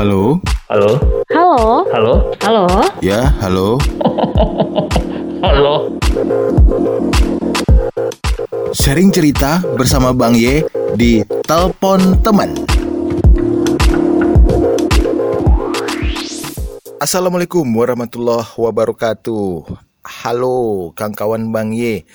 Halo? Halo? Halo? Halo? Halo? Ya, halo. Halo? Sharing cerita bersama Bang Ye di Telepon Teman. Assalamualaikum warahmatullahi wabarakatuh. Halo, kang kawan Bang Ye.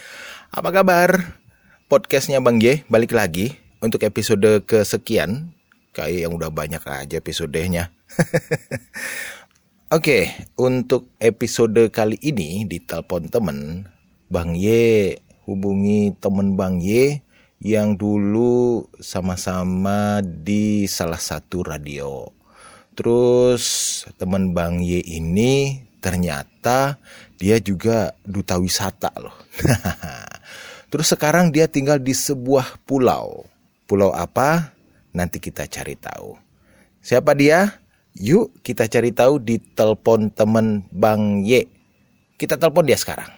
Apa kabar? Podcastnya Bang Ye balik lagi untuk episode kesekian. Kayak yang udah banyak aja episodenya. Oke, untuk episode kali ini di telepon temen, Bang Ye hubungi temen Bang Ye yang dulu sama-sama di salah satu radio. Terus temen Bang Ye ini ternyata dia juga duta wisata loh. Terus sekarang dia tinggal di sebuah pulau. Pulau apa? Nanti kita cari tahu. Siapa dia? Yuk kita cari tahu di telepon temen Bang Y. Kita telepon dia sekarang.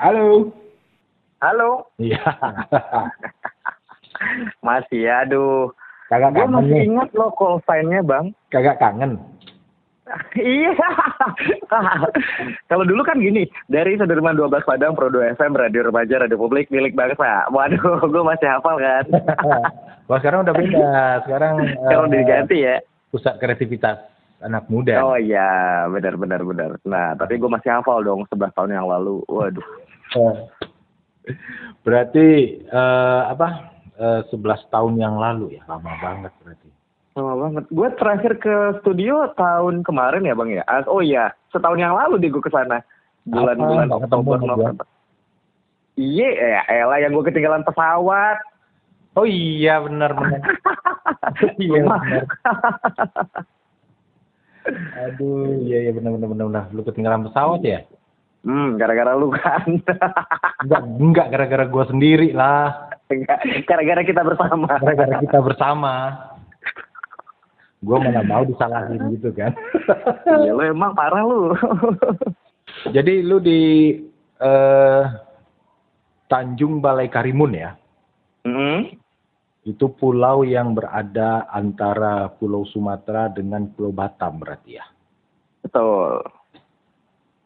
Halo. Halo, Iya. masih ya, aduh. Kagak Gue kangen masih nih. ingat loh call sign-nya, Bang. Kagak kangen. iya. Kalau dulu kan gini, dari Sudirman 12 Padang, Pro 2 FM, Radio Remaja, Radio Publik, milik bangsa. Waduh, gue masih hafal kan. Wah sekarang udah beda. Sekarang Kalau eh, diganti ya. pusat kreativitas anak muda. Oh iya, benar benar benar. Nah, tapi gue masih hafal dong 11 tahun yang lalu. Waduh. Eh, Berarti eh, apa? Eh, 11 tahun yang lalu ya, lama banget berarti. Lama banget. Gue terakhir ke studio tahun kemarin ya, Bang ya. Oh iya, setahun yang lalu deh gue ke sana. Bulan-bulan Oktober? November. Iya, ya elah yang gue ketinggalan pesawat. Oh iya benar benar. iya benar. Aduh, iya iya benar benar benar benar. Lu ketinggalan pesawat ya? Hmm, gara-gara lu kan. Enggak, enggak gara-gara gua sendiri lah. Enggak, gara-gara kita bersama. Gara-gara kita bersama. Gua mana mau disalahin gitu kan. Iya, lu emang parah lu. Jadi lu di eh, Tanjung Balai Karimun ya? Hmm, Itu pulau yang berada antara Pulau Sumatera dengan Pulau Batam berarti ya? betul.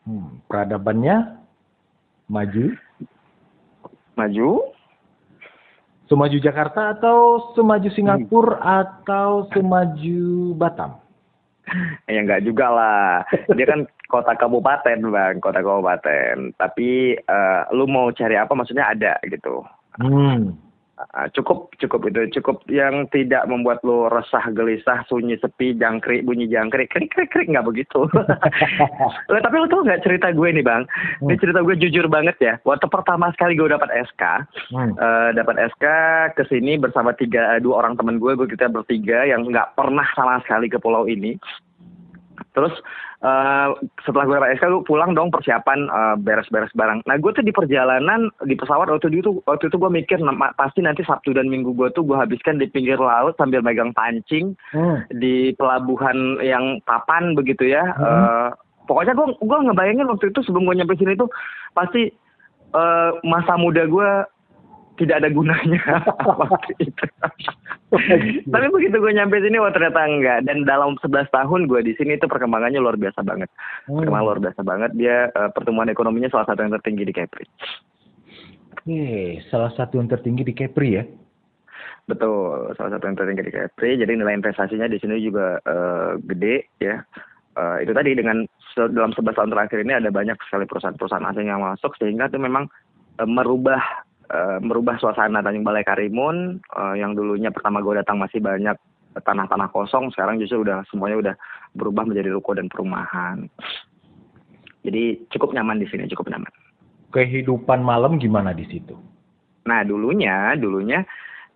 Hmm, peradabannya maju, Maju? Semaju Jakarta atau semaju Singapura atau semaju Batam? Ya enggak juga lah. Dia kan kota kabupaten, Bang, kota kabupaten. Tapi eh, lu mau cari apa maksudnya ada gitu. Hmm, cukup cukup itu. Cukup yang tidak membuat lo resah gelisah sunyi sepi jangkrik bunyi jangkrik. Krik krik krik nggak begitu. Lah, tapi lo tau nggak cerita gue nih bang? Ini cerita gue jujur banget ya. Waktu pertama sekali gue dapat SK hmm. eh, dapat SK ke sini bersama tiga dua orang teman gue gue kita bertiga yang nggak pernah sama sekali ke pulau ini terus eh, setelah gue dapat SK gue pulang dong persiapan eh, beres-beres barang nah gue tuh di perjalanan di pesawat waktu itu waktu itu gue mikir "Nama- pasti nanti Sabtu dan Minggu gue tuh gue habiskan di pinggir laut sambil megang pancing Hmm. di pelabuhan yang papan begitu ya. Eh, pokoknya gue gue ngebayangin waktu itu sebelum gue nyampe sini tuh pasti eh, masa muda gue tidak ada gunanya waktu itu. Tapi begitu gue nyampe sini wah ternyata enggak dan dalam 11 tahun gue di sini itu perkembangannya luar biasa banget. Hmm. Perkembangan luar biasa banget dia eh, pertumbuhan ekonominya salah satu yang tertinggi di Kepri. Oke, salah satu yang tertinggi di Kepri ya? Betul, salah satu yang tertinggi di Kepri. Jadi nilai investasinya di sini juga eh, gede ya. Eh, itu tadi dengan dalam 11 tahun terakhir ini ada banyak sekali perusahaan-perusahaan asing yang masuk sehingga itu memang merubah eh, merubah suasana Tanjung Balai Karimun eh, yang dulunya pertama gue datang masih banyak tanah-tanah kosong sekarang justru udah semuanya udah berubah menjadi ruko dan perumahan. Jadi cukup nyaman di sini, cukup nyaman. Kehidupan malam gimana di situ? Nah dulunya, dulunya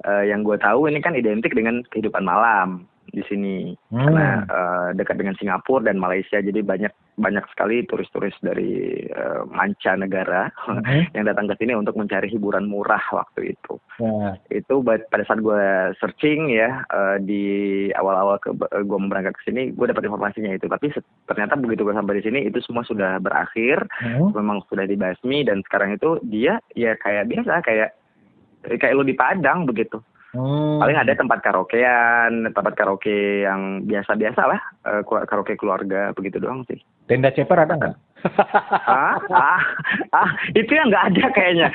eh, yang gue tahu ini kan identik dengan kehidupan malam di sini Hmm. karena eh, dekat dengan Singapura dan Malaysia jadi banyak banyak sekali turis-turis dari eh, mancanegara Mhm. yang datang ke sini untuk mencari hiburan murah waktu itu Nah, itu pada saat gue searching ya eh, di awal-awal ke gue berangkat ke sini gue dapat informasinya itu tapi ternyata begitu gue sampai di sini itu semua sudah berakhir hmm, memang sudah dibasmi dan sekarang itu dia ya kayak biasa kayak kayak lu di Padang begitu. Hmm. Paling ada tempat karaokean, tempat karaoke yang biasa-biasa lah, eh, ku- karaoke keluarga begitu doang sih. Tenda ceper ada nggak? ah, ah, ah, itu yang nggak ada kayaknya.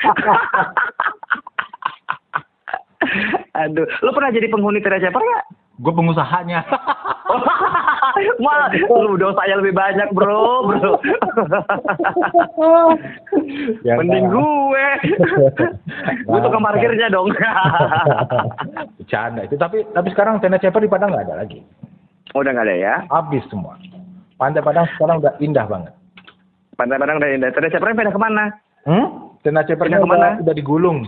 Aduh, lu pernah jadi penghuni tenda ceper nggak? Gue pengusahanya. Mal, lu dosanya lebih banyak bro, bro. Ya, Mending gue. gue tukang parkirnya dong. Bercanda itu. Tapi tapi sekarang tenda ceper di Padang nggak ada lagi. Udah nggak ada ya? Habis semua. Pantai Padang sekarang udah indah banget. Pantai Padang udah indah. Tenda cepernya pindah ke mana? Hmm? Tenda cepernya ke mana? udah, udah digulung.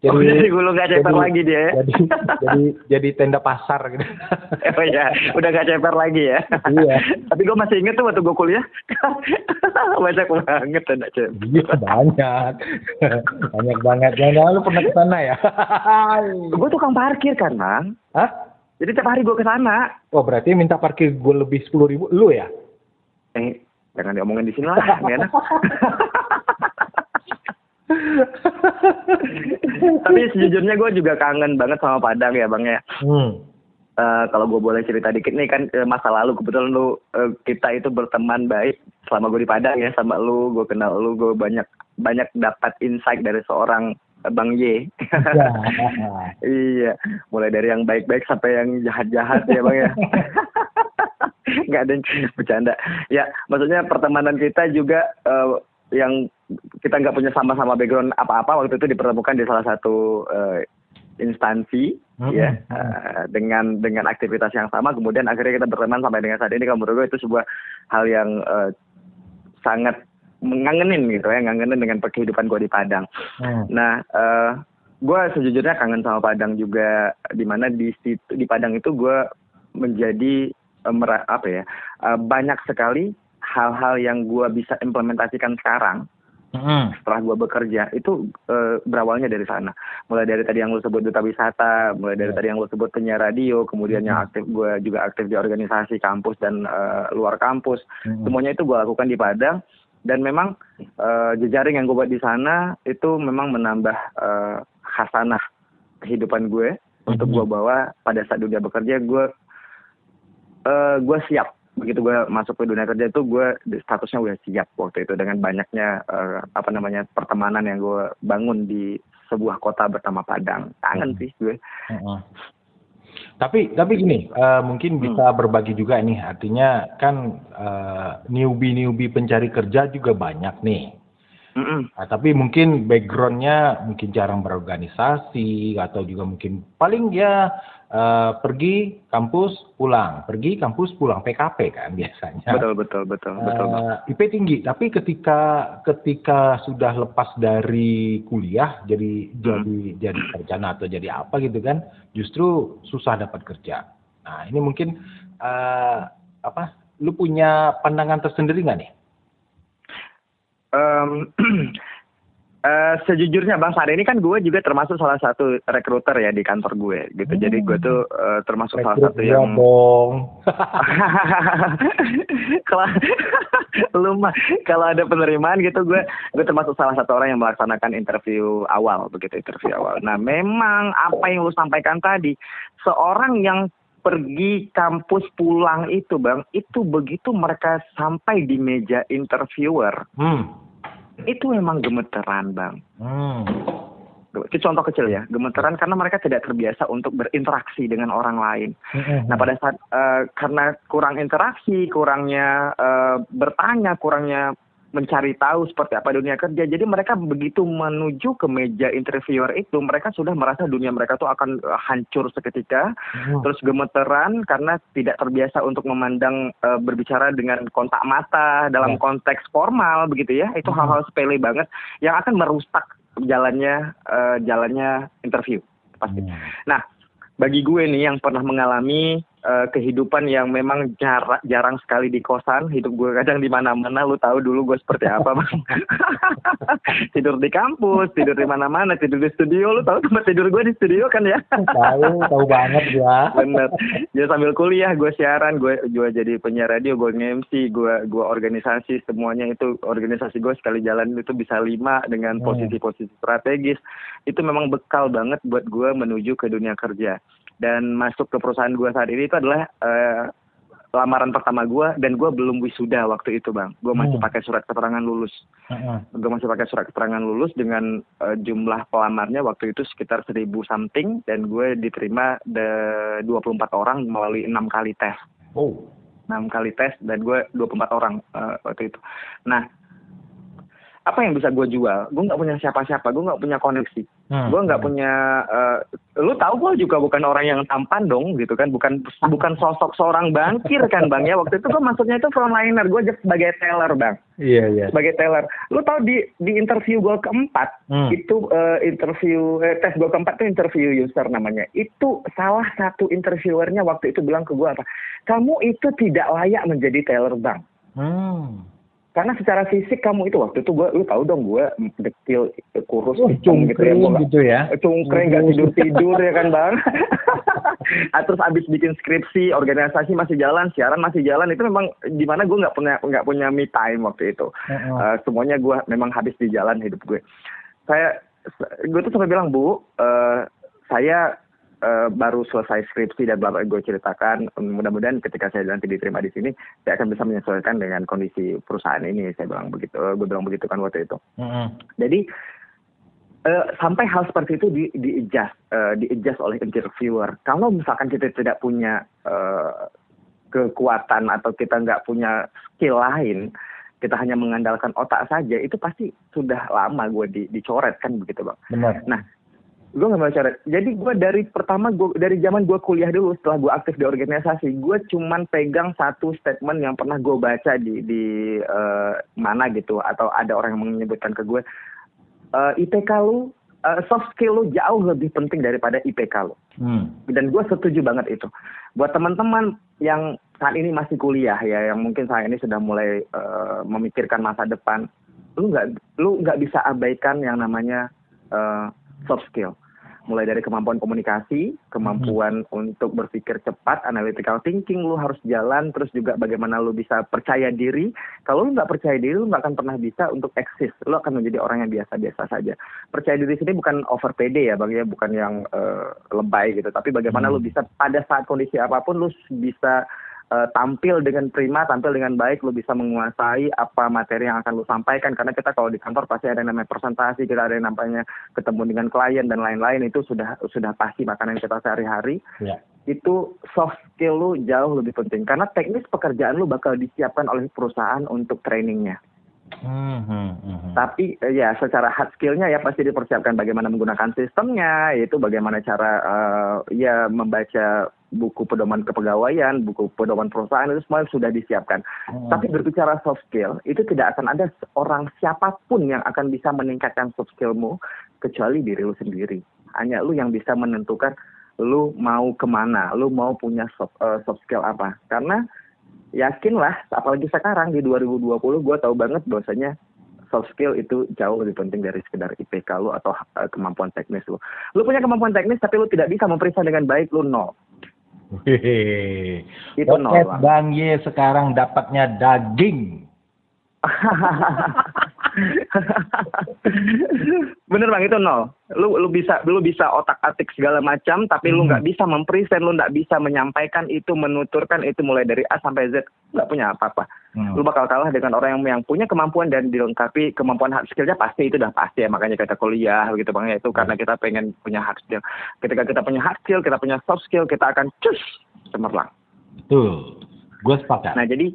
Oh, jadi gulung nggak ceper lagi dia ya? Jadi, jadi jadi tenda pasar gitu. Oh ya, udah gak ceper lagi ya. Iya. Tapi gue masih inget tuh waktu gue kuliah, banyak banget tenda ceper. Iya banyak, banyak banget. Jangan lu pernah ke sana ya? Gue tukang parkir kan, Bang. Hah? Jadi tiap hari gue ke sana. Oh berarti minta parkir gue lebih sepuluh ribu, lu ya? Eh, jangan diomongin di sini lah, enak. Tapi sejujurnya gue juga kangen banget sama Padang ya, Bang ya. Hmm. Eh, kalau gue boleh cerita dikit nih kan eh, masa lalu kebetulan lu eh, kita itu berteman baik selama gue di Padang ya sama lu gue kenal lu gue banyak banyak dapat insight dari seorang Bang Y Ya. iya mulai dari yang baik-baik sampai yang jahat-jahat ya Bang ya nggak ada yang bercanda ya maksudnya pertemanan kita juga eh, yang kita nggak punya sama-sama background apa-apa waktu itu dipertemukan di salah satu eh, instansi Mhm. ya eh, dengan dengan aktivitas yang sama kemudian akhirnya kita berteman sampai dengan saat ini kalau menurut gue itu sebuah hal yang eh, sangat mengangenin gitu ya ngangenin dengan kehidupan gue di Padang Hmm. nah eh gue sejujurnya kangen sama Padang juga di mana di situ di Padang itu gue menjadi eh, mera- apa ya eh, banyak sekali hal-hal yang gue bisa implementasikan sekarang Hmm. setelah gue bekerja itu eh, berawalnya dari sana mulai dari tadi yang lu sebut duta wisata mulai dari Ya. tadi yang lu sebut penyiar radio kemudian yang aktif gue juga aktif di organisasi kampus dan eh, luar kampus Hmm. semuanya itu gue lakukan di Padang dan memang eh, jejaring yang gue buat di sana itu memang menambah eh, hasanah kehidupan gue untuk Mhm. gue bawa pada saat dunia bekerja gue eh gue siap begitu gue masuk ke dunia kerja itu gue statusnya udah siap waktu itu dengan banyaknya eh, apa namanya pertemanan yang gue bangun di sebuah kota bernama Padang kangen sih gue Heeh. Tapi tapi gini, eh, mungkin bisa berbagi juga nih. Artinya kan eh, newbie-newbie pencari kerja juga banyak nih. Mm-mm. Nah, tapi mungkin backgroundnya mungkin jarang berorganisasi atau juga mungkin paling ya eh, pergi kampus pulang, pergi kampus pulang PKP kan biasanya. betul betul betul betul Bang. Eh, IP tinggi, tapi ketika ketika sudah lepas dari kuliah jadi jadi jadi sarjana atau jadi apa gitu kan, justru susah dapat kerja. Nah ini mungkin eh, apa? Lu punya pandangan tersendiri nggak nih? Em, eh, sejujurnya bang saat ini kan gue juga termasuk salah satu rekruter ya di kantor gue gitu. Jadi gue tuh eh, termasuk salah Rekrut satu gua yang dong. kalau lu mah kalau ada penerimaan gitu gue gue termasuk salah satu orang yang melaksanakan interview awal begitu interview awal. Nah memang apa yang lu sampaikan tadi seorang yang pergi kampus pulang itu bang itu begitu mereka sampai di meja interviewer hmm. itu memang gemeteran bang Hmm. itu contoh kecil ya gemeteran karena mereka tidak terbiasa untuk berinteraksi dengan orang lain Hmm. Nah pada saat eh, karena kurang interaksi, kurangnya eh, bertanya, kurangnya mencari tahu seperti apa dunia kerja, jadi mereka begitu menuju ke meja interviewer itu, mereka sudah merasa dunia mereka tuh akan eh, hancur seketika, Hmm. terus gemeteran karena tidak terbiasa untuk memandang eh, berbicara dengan kontak mata dalam Ya. konteks formal begitu ya, itu Hmm. hal-hal sepele banget yang akan merusak jalannya eh, jalannya interview pasti. Hmm. Nah, bagi gue nih yang pernah mengalami eh, kehidupan yang memang jarang jarang sekali di kosan. Hidup gue kadang di mana-mana. Lu tahu dulu gue seperti apa bang. Tidur di kampus tidur di mana-mana tidur di studio. Lu tahu tempat tidur gue di studio kan ya? Tahu tahu banget gua. Bener. Jadi sambil kuliah gue siaran gue juga jadi penyiar radio gue nge-MC gue gue organisasi semuanya itu organisasi gue sekali jalan itu bisa lima dengan Hmm. posisi-posisi strategis. Itu memang bekal banget buat gue menuju ke dunia kerja dan masuk ke perusahaan gue saat ini itu adalah eh, lamaran pertama gue dan gue belum wisuda waktu itu bang. Gue masih Hmm. pakai surat keterangan lulus. Heeh. gue masih pakai surat keterangan lulus dengan eh, jumlah pelamarnya waktu itu sekitar 1000 something dan gue diterima de 24 orang melalui enam kali tes. Oh. Enam kali tes dan gue 24 orang eh, waktu itu. Nah apa yang bisa gue jual gue nggak punya siapa-siapa gue nggak punya koneksi Hmm. gue nggak punya eh, lu tahu gue juga bukan orang yang tampan dong gitu kan bukan bukan sosok seorang bankir kan bang ya waktu itu gue masuknya itu frontliner gue sebagai teller bang iya iya sebagai teller. Lu tahu di di interview gue keempat Hmm. itu eh, interview eh, tes gue keempat itu interview user namanya. Itu salah satu interviewernya waktu itu bilang ke gue apa? Kamu itu tidak layak menjadi teller bank. hmm. Karena secara fisik kamu itu waktu itu gue, lu tahu dong gue kecil, kurus, Oh, hitam gitu ya, gua nggak- gitu ya. Cungkring nggak tidur tidur ya kan bang? Ah, terus abis bikin skripsi organisasi masih jalan siaran masih jalan itu memang di mana gue nggak punya nggak punya me time waktu itu. Heeh. Eh, semuanya gue memang habis di jalan hidup gue. Saya gue tuh sampai bilang bu eh, saya eh, baru selesai skripsi dan bla gue ceritakan mudah-mudahan ketika saya nanti diterima di sini saya akan bisa menyesuaikan dengan kondisi perusahaan ini saya bilang begitu Eh, gue bilang begitu kan waktu itu Heeh. jadi eh, sampai hal seperti itu di di adjust eh, di adjust oleh interviewer. Kalau misalkan kita tidak punya eh, kekuatan atau kita nggak punya skill lain, kita hanya mengandalkan otak saja, itu pasti sudah lama gue di, dicoret kan begitu bang. benar Gue nggak mau coret. Jadi gue dari pertama gue dari zaman gue kuliah dulu setelah gue aktif di organisasi, gue cuman pegang satu statement yang pernah gue baca di di eh, mana gitu atau ada orang yang menyebutkan ke gue eh, IPK lu eh, soft skill lu jauh lebih penting daripada IPK lu. hmm. Dan gue setuju banget itu. Buat teman-teman yang saat ini masih kuliah ya, yang mungkin saat ini sudah mulai eh, memikirkan masa depan, lu nggak lu nggak bisa abaikan yang namanya eh, soft skill. Mulai dari kemampuan komunikasi, kemampuan untuk berpikir cepat, analytical thinking lu harus jalan, terus juga bagaimana lu bisa percaya diri. Kalau lu nggak percaya diri, lu nggak akan pernah bisa untuk eksis. Lu akan menjadi orang yang biasa-biasa saja. Percaya diri sini bukan over PD ya, bang ya, bukan yang eh, lebay gitu. Tapi bagaimana Hmm. lu bisa pada saat kondisi apa pun lu bisa eh, tampil dengan prima, tampil dengan baik, lu bisa menguasai apa materi yang akan lu sampaikan. Karena kita kalau di kantor pasti ada yang namanya presentasi, kita ada yang namanya ketemu dengan klien dan lain-lain itu sudah sudah pasti makanan kita sehari-hari. Ya. Itu soft skill lu jauh lebih penting karena teknis pekerjaan lu bakal disiapkan oleh perusahaan untuk trainingnya. Hmm, hmm. Tapi eh, ya secara hard skillnya ya pasti dipersiapkan bagaimana menggunakan sistemnya, yaitu bagaimana cara eh, ya membaca buku pedoman kepegawaian, buku pedoman perusahaan itu semua sudah disiapkan. Hmm. Tapi berbicara soft skill, itu tidak akan ada orang siapa pun yang akan bisa meningkatkan soft skillmu kecuali diri lu sendiri. Hanya lu yang bisa menentukan lu mau ke mana, lu mau punya soft, eh, soft skill apa. Karena yakinlah, apalagi sekarang di 2020, gue tahu banget bahwasanya soft skill itu jauh lebih penting dari sekedar IPK lu atau eh, kemampuan teknis lu. Lu punya kemampuan teknis tapi lu tidak bisa memeriksa dengan baik, lu nol. Hehehe. Itu. Podcast Bang. Bang Y sekarang dapatnya daging. Bener bang itu nol. Lu lu bisa lu bisa otak atik segala macam, tapi lu Hmm. nggak bisa mempresent, lu nggak bisa menyampaikan itu, menuturkan itu mulai dari A sampai Z, nggak punya apa-apa. Hmm. Lu bakal kalah dengan orang yang, yang punya kemampuan dan dilengkapi kemampuan hard skillnya pasti itu udah pasti ya makanya kita kuliah begitu bang ya itu karena kita pengen punya hard skill. Ketika kita punya hard skill, kita punya soft skill, kita akan cus cemerlang. Betul. Gue sepakat. Nah jadi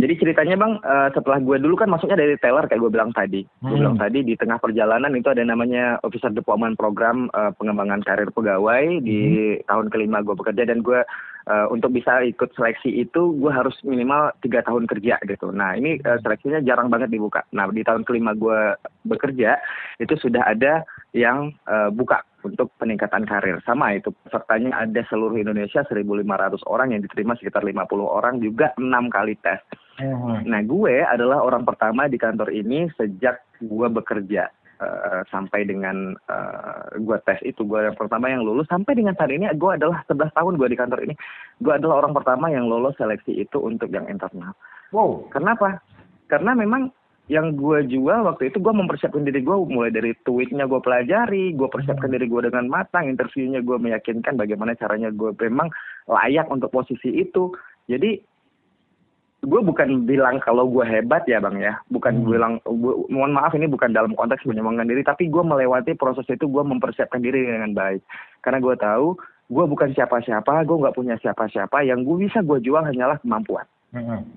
jadi ceritanya bang eh, setelah gue dulu kan masuknya dari teller kayak gue bilang tadi. Gue Hmm. bilang tadi di tengah perjalanan itu ada namanya Officer Deployment Program eh, pengembangan karir pegawai di tahun kelima gue bekerja dan gue uh, untuk bisa ikut seleksi itu gue harus minimal tiga tahun kerja gitu. Nah ini uh, seleksinya jarang banget dibuka. Nah di tahun kelima gue bekerja itu sudah ada yang uh, buka untuk peningkatan karir. Sama itu pesertanya ada seluruh Indonesia 1.500 orang yang diterima sekitar 50 orang juga enam kali tes. Hmm. Nah gue adalah orang pertama di kantor ini sejak gue bekerja. Uh, sampai dengan uh, gue tes itu gue yang pertama yang lulus sampai dengan saat ini gue adalah 11 tahun gue di kantor ini gue adalah orang pertama yang lolos seleksi itu untuk yang internal. Wow. Kenapa? Karena memang yang gue jual waktu itu gue mempersiapkan diri gue mulai dari tweetnya gue pelajari, gue persiapkan hmm. diri gue dengan matang, interviewnya gue meyakinkan bagaimana caranya gue memang layak untuk posisi itu. Jadi gue bukan bilang kalau gue hebat ya bang ya bukan hmm. bilang gua, mohon maaf ini bukan dalam konteks menyombongkan diri tapi gue melewati proses itu gue mempersiapkan diri dengan baik karena gue tahu gue bukan siapa-siapa gue nggak punya siapa-siapa yang gue bisa gue jual hanyalah kemampuan hmm.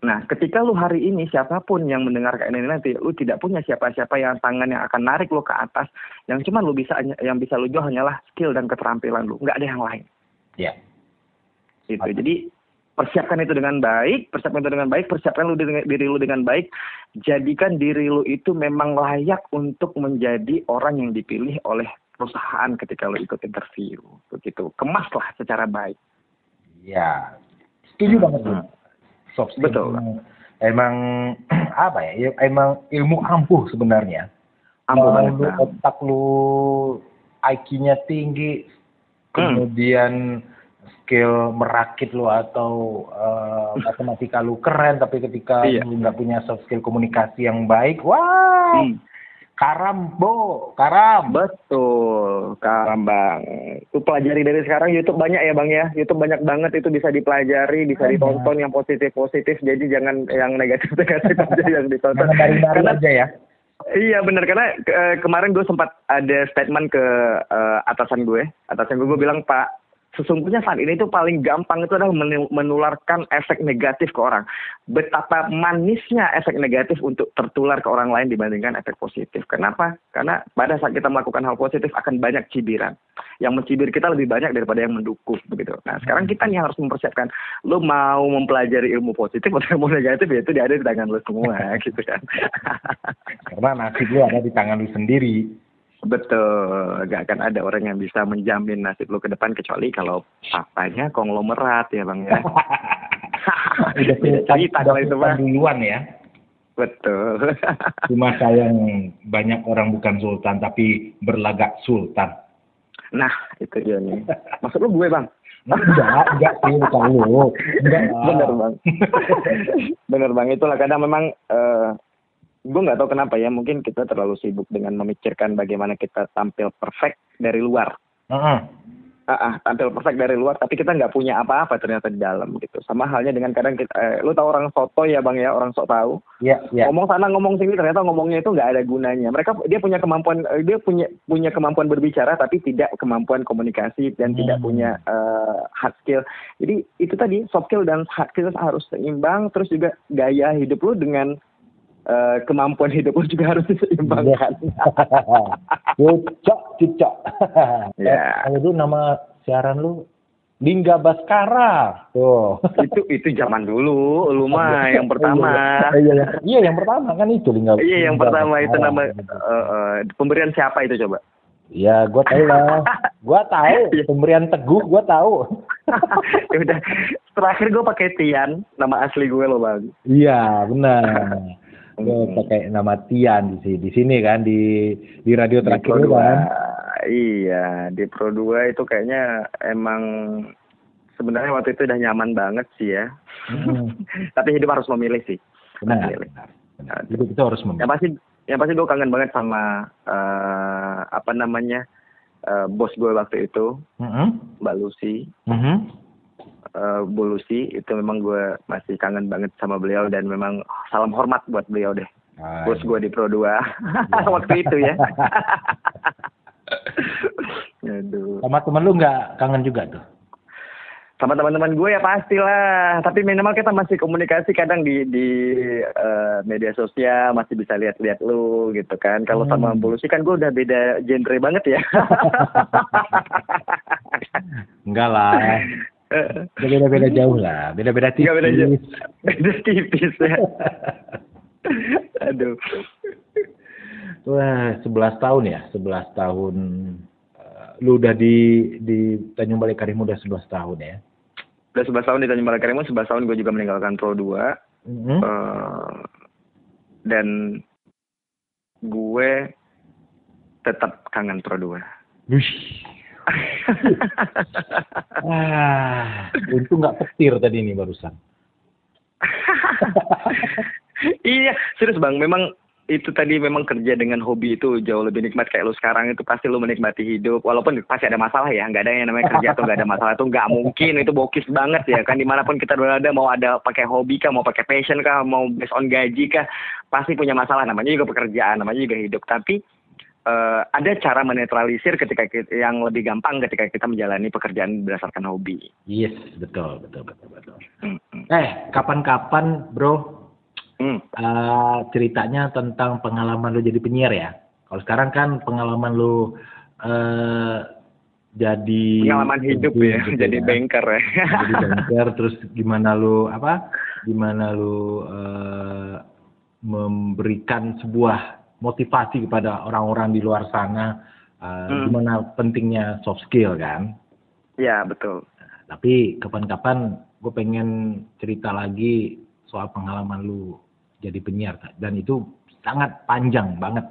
nah ketika lu hari ini siapa pun yang mendengarkan ini nanti lu tidak punya siapa-siapa yang tangan yang akan narik lu ke atas yang cuma lu bisa yang bisa lu jual hanyalah skill dan keterampilan lu nggak ada yang lain ya yeah. Gitu. Jadi persiapkan itu dengan baik, persiapkan itu dengan baik, persiapkan lu dengan, diri lu dengan baik, jadikan diri lu itu memang layak untuk menjadi orang yang dipilih oleh perusahaan ketika lu ikut interview, begitu. Kemaslah secara baik. Ya, setuju banget hmm. Soft skill Betul. Emang, emang apa ya? Emang ilmu ampuh sebenarnya. Ampuh banget. Lu, otak lu IQ-nya tinggi, hmm. Skill merakit lu atau uh, matematika lu keren tapi ketika iya. lu nggak punya soft skill komunikasi yang baik wah hmm. karam bo karam. Betul karam bang. Itu pelajari dari sekarang YouTube banyak ya bang ya. YouTube banyak banget itu bisa dipelajari bisa ditonton yang positif positif jadi jangan yang negatif negatif aja yang ditonton. Karena aja ya. Iya benar karena ke, kemarin gue sempat ada statement ke uh, atasan gue, atasan gue gue bilang Pak sesungguhnya saat ini itu paling gampang itu adalah menularkan efek negatif ke orang. Betapa manisnya efek negatif untuk tertular ke orang lain dibandingkan efek positif. Kenapa? Karena pada saat kita melakukan hal positif akan banyak cibiran. Yang mencibir kita lebih banyak daripada yang mendukung begitu. Nah, sekarang kita nih harus mempersiapkan lo mau mempelajari ilmu positif atau ilmu negatif ya itu ada di tangan lo semua gitu kan. Karena nasib lo ada di tangan lo sendiri. Betul, gak akan ada orang yang bisa menjamin nasib lu ke depan kecuali kalau papanya konglomerat ya bang ya. udah cerita kalau itu bang. duluan ya. Betul. Cuma sayang banyak orang bukan sultan tapi berlagak sultan. Nah itu dia nih. Maksud lu gue bang? enggak, enggak sih bukan lu. Enggak. Bener bang. Bener bang itulah kadang memang uh, gue nggak tahu kenapa ya mungkin kita terlalu sibuk dengan memikirkan bagaimana kita tampil perfect dari luar uh -huh. Uh, uh, tampil perfect dari luar tapi kita nggak punya apa-apa ternyata di dalam gitu sama halnya dengan kadang kita eh, lu tahu orang soto ya bang ya orang sok tahu yeah, yeah. ngomong sana ngomong sini ternyata ngomongnya itu nggak ada gunanya mereka dia punya kemampuan eh, dia punya punya kemampuan berbicara tapi tidak kemampuan komunikasi dan hmm. tidak punya uh, hard skill jadi itu tadi soft skill dan hard skill harus seimbang terus juga gaya hidup lu dengan uh, kemampuan hidup pun juga harus diseimbangkan. Cucok, cucok. Ya. Eh, itu nama siaran lu Lingga Baskara. Tuh. itu itu zaman dulu, lu mah yang pertama. Iya, iya, iya, yang pertama kan itu Lingga. Iya, yang pertama itu nama uh, uh, pemberian siapa itu coba? Ya, gua tahu lah. gua tahu iya. pemberian Teguh, gua tahu. ya udah. Terakhir gua pakai Tian, nama asli gue loh, Bang. Iya, benar. Gue hmm. pakai nama Tian di sini, di sini kan di di radio terakhir di kan. Iya, di Pro 2 itu kayaknya emang sebenarnya waktu itu udah nyaman banget sih ya. Hmm. Tapi hidup harus memilih sih. Benar. Memilih. Nah, hidup itu harus memilih. Yang pasti yang pasti gue kangen banget sama uh, apa namanya uh, bos gue waktu itu, mm -hmm. Mbak Lucy. Mm -hmm uh, Bulusi itu memang gue masih kangen banget sama beliau dan memang salam hormat buat beliau deh. Ah, Bos iya. gue di Pro 2 ya. waktu itu ya. Aduh. Sama temen lu nggak kangen juga tuh? Sama teman-teman gue ya pastilah. Tapi minimal kita masih komunikasi kadang di di uh, media sosial masih bisa lihat-lihat lu gitu kan. Kalau hmm. sama Bulusi kan gue udah beda genre banget ya. Enggak lah. Beda-beda jauh lah, beda-beda tipis. Beda jauh. Beda tipis ya. Aduh. Wah, 11 tahun ya, 11 tahun. Eh, lu udah di di Tanjung Balai Karimun udah 11 tahun ya. Udah 11 tahun di Tanjung Balai Karimun, 11 tahun gue juga meninggalkan Pro 2. Mhm. Eh, dan gue tetap kangen Pro 2. Wush. Ah, untung nggak petir tadi nih barusan. iya, serius bang. Memang itu tadi memang kerja dengan hobi itu jauh lebih nikmat kayak lu sekarang itu pasti lu menikmati hidup walaupun pasti ada masalah ya nggak ada yang namanya kerja atau nggak ada masalah itu nggak mungkin itu bokis banget ya kan di mana pun kita berada mau ada pakai hobi kah mau pakai passion kah mau based on gaji kah pasti punya masalah namanya juga pekerjaan namanya juga hidup tapi eh, ada cara menetralisir ketika kita, yang lebih gampang ketika kita menjalani pekerjaan berdasarkan hobi Yes, betul, betul, betul, betul. Hmm, Eh, kapan-kapan, bro, hmm. eh, ceritanya tentang pengalaman lu jadi penyiar ya. Kalau sekarang kan pengalaman lu eh jadi pengalaman hidup ya gitu jadi banker ya jadi banker terus gimana lu apa gimana lu eh, memberikan sebuah motivasi kepada orang-orang di luar sana eh, Hmm. gimana pentingnya soft skill kan? Ya betul. Tapi kapan-kapan gue pengen cerita lagi soal pengalaman lu jadi penyiar dan itu sangat panjang banget.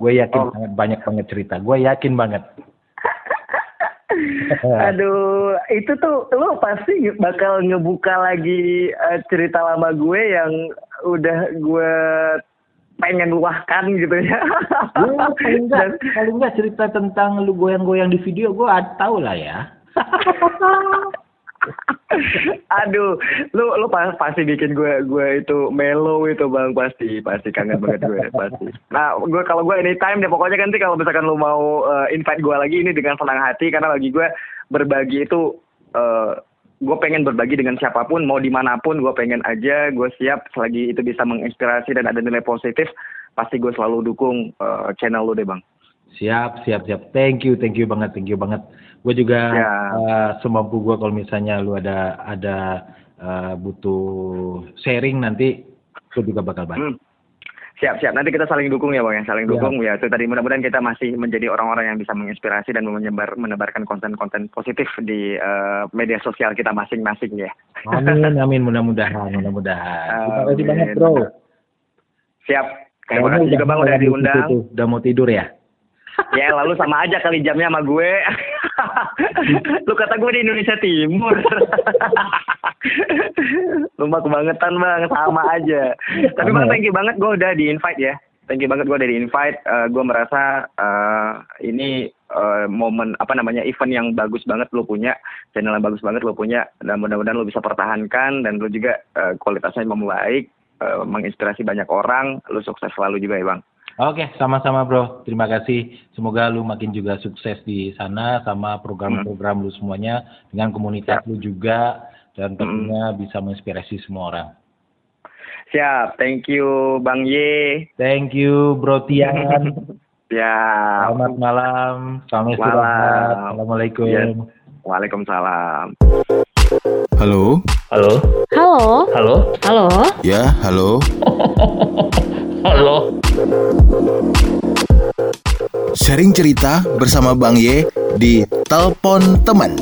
Gue yakin Oh. sangat banyak banget cerita. Gue yakin banget. Aduh, itu tuh lo pasti bakal ngebuka lagi eh, cerita lama gue yang udah gue pengen luahkan gitu ya. Ya, paling enggak, Dan- paling enggak cerita tentang lu goyang-goyang di video gue tahu lah ya. Aduh, lu lu pas- pasti bikin gue gue itu mellow itu bang pasti pasti kangen banget gue pasti. Nah, gue kalau gue anytime deh pokoknya kan nanti kalau misalkan lu mau eh, invite gue lagi ini dengan senang hati karena lagi gue berbagi itu eh, gue pengen berbagi dengan siapa pun mau di mana pun gue pengen aja gue siap selagi itu bisa menginspirasi dan ada nilai positif pasti gue selalu dukung eh, channel lu deh bang. Siap, siap, siap. Thank you, thank you banget, thank you banget. Gue juga Ya. eh, semampu gue kalau misalnya lu ada ada eh, butuh sharing nanti gue juga bakal bantu. Hmm. Siap, siap. Nanti kita saling dukung ya, Bang. ya. Saling Siap. dukung ya. Itu tadi mudah-mudahan kita masih menjadi orang-orang yang bisa menginspirasi dan menyebar menebarkan konten-konten positif di eh, media sosial kita masing-masing ya. Amin, amin. Mudah-mudahan, mudah-mudahan. Terima kasih banget, bro. Siap. Terima kasih juga Bang udah diundang. Udah mau tidur ya? Ya, lalu sama aja kali jamnya sama gue. Lu kata gue di Indonesia Timur. Lu mah kebangetan bang, sama aja. Tapi bang, thank you banget gue udah di invite ya. Thank you banget gue udah di invite. Eh, gue merasa eh, ini eh, momen apa namanya event yang bagus banget lu punya, channel yang bagus banget lu punya. Dan mudah-mudahan lu bisa pertahankan dan lu juga eh, kualitasnya membaik, eh, menginspirasi banyak orang. Lu sukses selalu juga ya bang. Oke, sama-sama bro. Terima kasih. Semoga lu makin juga sukses di sana sama program-program lu semuanya dengan komunitas lu juga dan tentunya bisa menginspirasi semua orang. Siap, thank you Bang Y. Thank you Bro Tian. Ya, Selamat malam. Selamat. Malam. Assalamualaikum. Ya. Waalaikumsalam. Halo? Halo? Halo, Halo? halo. Ya, halo. Halo? Sharing cerita bersama Bang Ye di Telepon Teman.